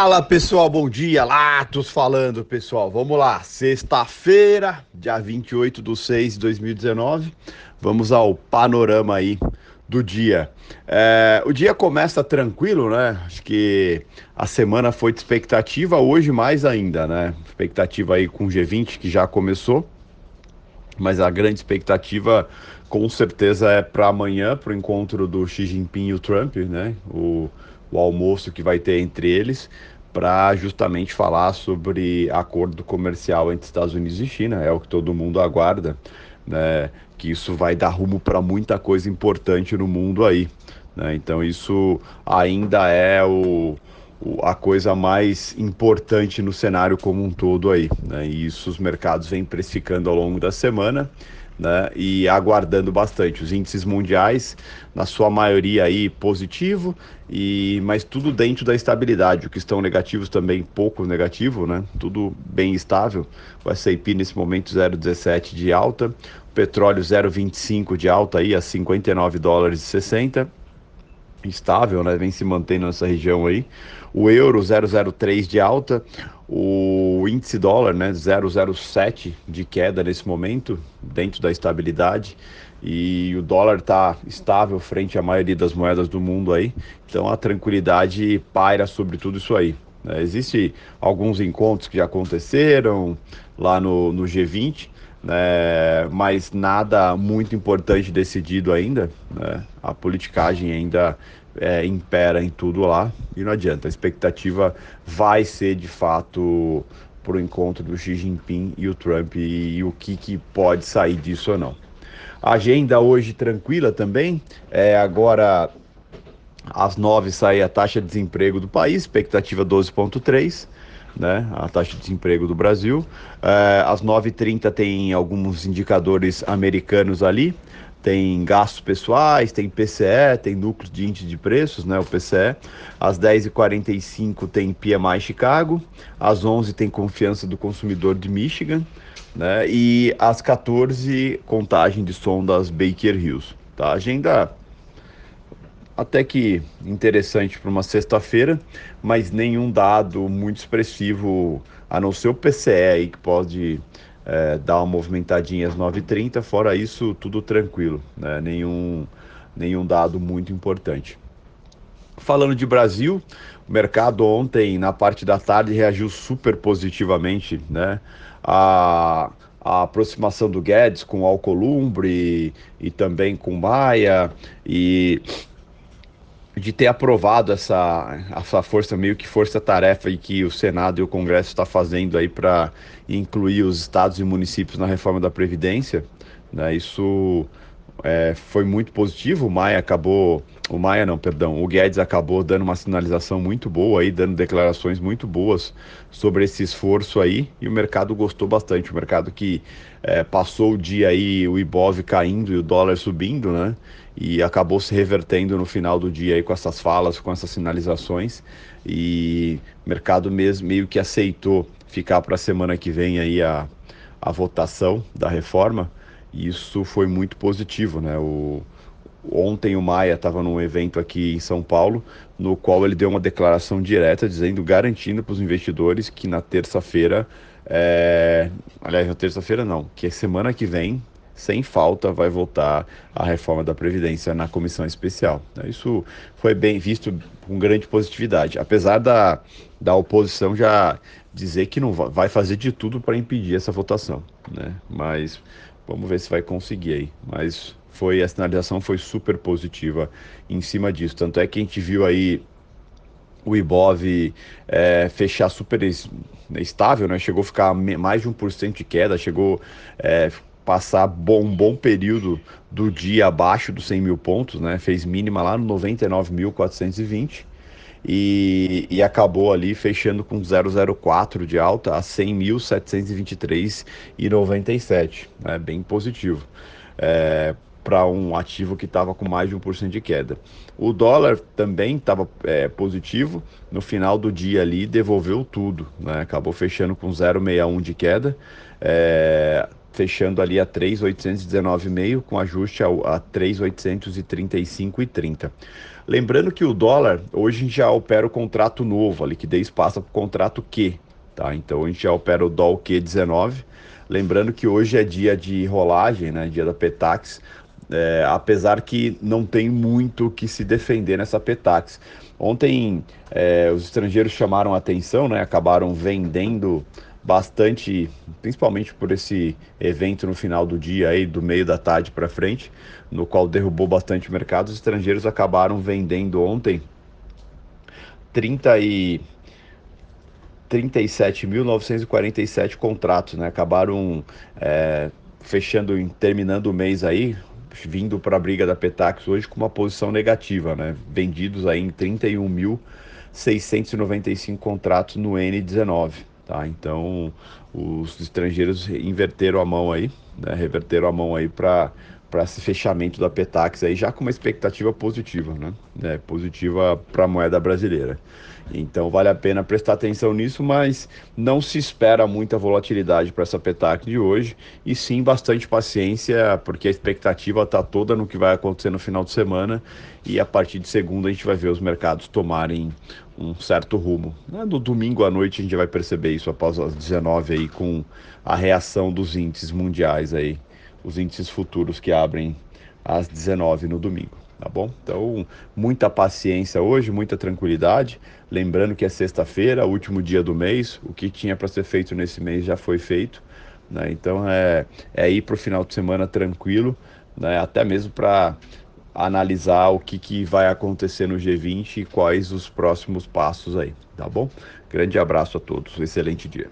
Fala pessoal, bom dia, Latos falando pessoal, vamos lá, sexta-feira, dia 28 de 6 de 2019, vamos ao panorama aí do dia. É, o dia começa tranquilo, né? Acho que a semana foi de expectativa, hoje mais ainda, né? Expectativa aí com o G20 que já começou, mas a grande expectativa com certeza é para amanhã, para o encontro do Xi Jinping e o Trump, né? O o almoço que vai ter entre eles para justamente falar sobre acordo comercial entre Estados Unidos e China. É o que todo mundo aguarda, né? Que isso vai dar rumo para muita coisa importante no mundo aí. Né? Então isso ainda é o, o, a coisa mais importante no cenário como um todo aí. Né? E isso os mercados vêm precificando ao longo da semana né, e aguardando bastante. Os índices mundiais, na sua maioria aí positivo, e mas tudo dentro da estabilidade. O que estão negativos também pouco negativo, né? Tudo bem estável. O S&P nesse momento 0,17 de alta, o petróleo 0,25 de alta aí a 59 dólares e 60 estável, né? Vem se mantendo nessa região aí. O euro 003 de alta, o índice dólar, né, 007 de queda nesse momento, dentro da estabilidade. E o dólar está estável frente à maioria das moedas do mundo aí. Então a tranquilidade paira sobre tudo isso aí. Né? Existem alguns encontros que já aconteceram lá no, no G20, né? mas nada muito importante decidido ainda. Né? A politicagem ainda é, impera em tudo lá e não adianta. A expectativa vai ser de fato para o encontro do Xi Jinping e o Trump e, e o que, que pode sair disso ou não. agenda hoje tranquila também. É, agora às nove sai a taxa de desemprego do país, expectativa 12,3 né, a taxa de desemprego do Brasil. É, às 9h30 tem alguns indicadores americanos ali, tem gastos pessoais, tem PCE, tem núcleo de índice de preços, né, o PCE. Às 10h45 tem PMI Chicago, às 11 tem confiança do consumidor de Michigan, né, e às 14 contagem de som das Baker Hills. Tá? Agenda até que interessante para uma sexta-feira, mas nenhum dado muito expressivo, a não ser o PCE aí, que pode é, dar uma movimentadinha às 9h30, fora isso, tudo tranquilo, né? nenhum, nenhum dado muito importante. Falando de Brasil, o mercado ontem, na parte da tarde, reagiu super positivamente, né? A, a aproximação do Guedes com o Alcolumbre e, e também com Maia e de ter aprovado essa, essa força, meio que força-tarefa que o Senado e o Congresso está fazendo aí para incluir os estados e municípios na reforma da Previdência. Né? Isso é, foi muito positivo. O Maia acabou, o Maia não, perdão, o Guedes acabou dando uma sinalização muito boa aí, dando declarações muito boas sobre esse esforço aí e o mercado gostou bastante. O mercado que é, passou o dia aí, o Ibov caindo e o dólar subindo, né? e acabou se revertendo no final do dia aí com essas falas, com essas sinalizações e o mercado mesmo meio que aceitou ficar para a semana que vem aí a, a votação da reforma isso foi muito positivo, né? O, ontem o Maia estava num evento aqui em São Paulo, no qual ele deu uma declaração direta dizendo, garantindo para os investidores que na terça-feira, é... aliás, na terça-feira não, que é semana que vem sem falta, vai votar a reforma da Previdência na comissão especial. Isso foi bem visto com grande positividade, apesar da, da oposição já dizer que não vai fazer de tudo para impedir essa votação, né? Mas vamos ver se vai conseguir aí. Mas foi a sinalização foi super positiva em cima disso. Tanto é que a gente viu aí o Ibov é, fechar super estável, né? Chegou a ficar mais de 1% de queda, chegou é, passar bom, um bom período do dia abaixo dos 100 mil pontos, né? Fez mínima lá no 99.420 e, e acabou ali fechando com 004 de alta a 100.723,97, né? Bem positivo. É, para um ativo que estava com mais de 1% de queda. O dólar também estava é, positivo, no final do dia ali devolveu tudo, né? acabou fechando com 0,61 de queda, é, fechando ali a 3,819,5 com ajuste a, a 3,835,30. Lembrando que o dólar, hoje já opera o contrato novo, a liquidez passa para o contrato Q, tá? Então a gente já opera o DOL Q19. Lembrando que hoje é dia de rolagem, né? Dia da Petax, é, apesar que não tem muito que se defender nessa Petax. Ontem é, os estrangeiros chamaram a atenção, né? Acabaram vendendo bastante, principalmente por esse evento no final do dia aí, do meio da tarde para frente, no qual derrubou bastante o mercado. Os estrangeiros acabaram vendendo ontem 30 e 37.947 contratos, né? Acabaram é, fechando, terminando o mês aí, vindo para a briga da Petax hoje com uma posição negativa, né? Vendidos aí em 31.695 contratos no N19. Tá? Então, os estrangeiros inverteram a mão aí, né? reverteram a mão aí para para esse fechamento da Petax aí já com uma expectativa positiva, né? É, positiva para a moeda brasileira. Então vale a pena prestar atenção nisso, mas não se espera muita volatilidade para essa Petax de hoje e sim bastante paciência, porque a expectativa está toda no que vai acontecer no final de semana e a partir de segunda a gente vai ver os mercados tomarem um certo rumo. No domingo à noite a gente vai perceber isso após as 19 aí com a reação dos índices mundiais aí, os índices futuros que abrem às 19 no domingo, tá bom? Então, muita paciência hoje, muita tranquilidade. Lembrando que é sexta-feira, último dia do mês, o que tinha para ser feito nesse mês já foi feito. Né? Então, é, é ir para o final de semana tranquilo, né? até mesmo para analisar o que, que vai acontecer no G20 e quais os próximos passos aí, tá bom? Grande abraço a todos, excelente dia.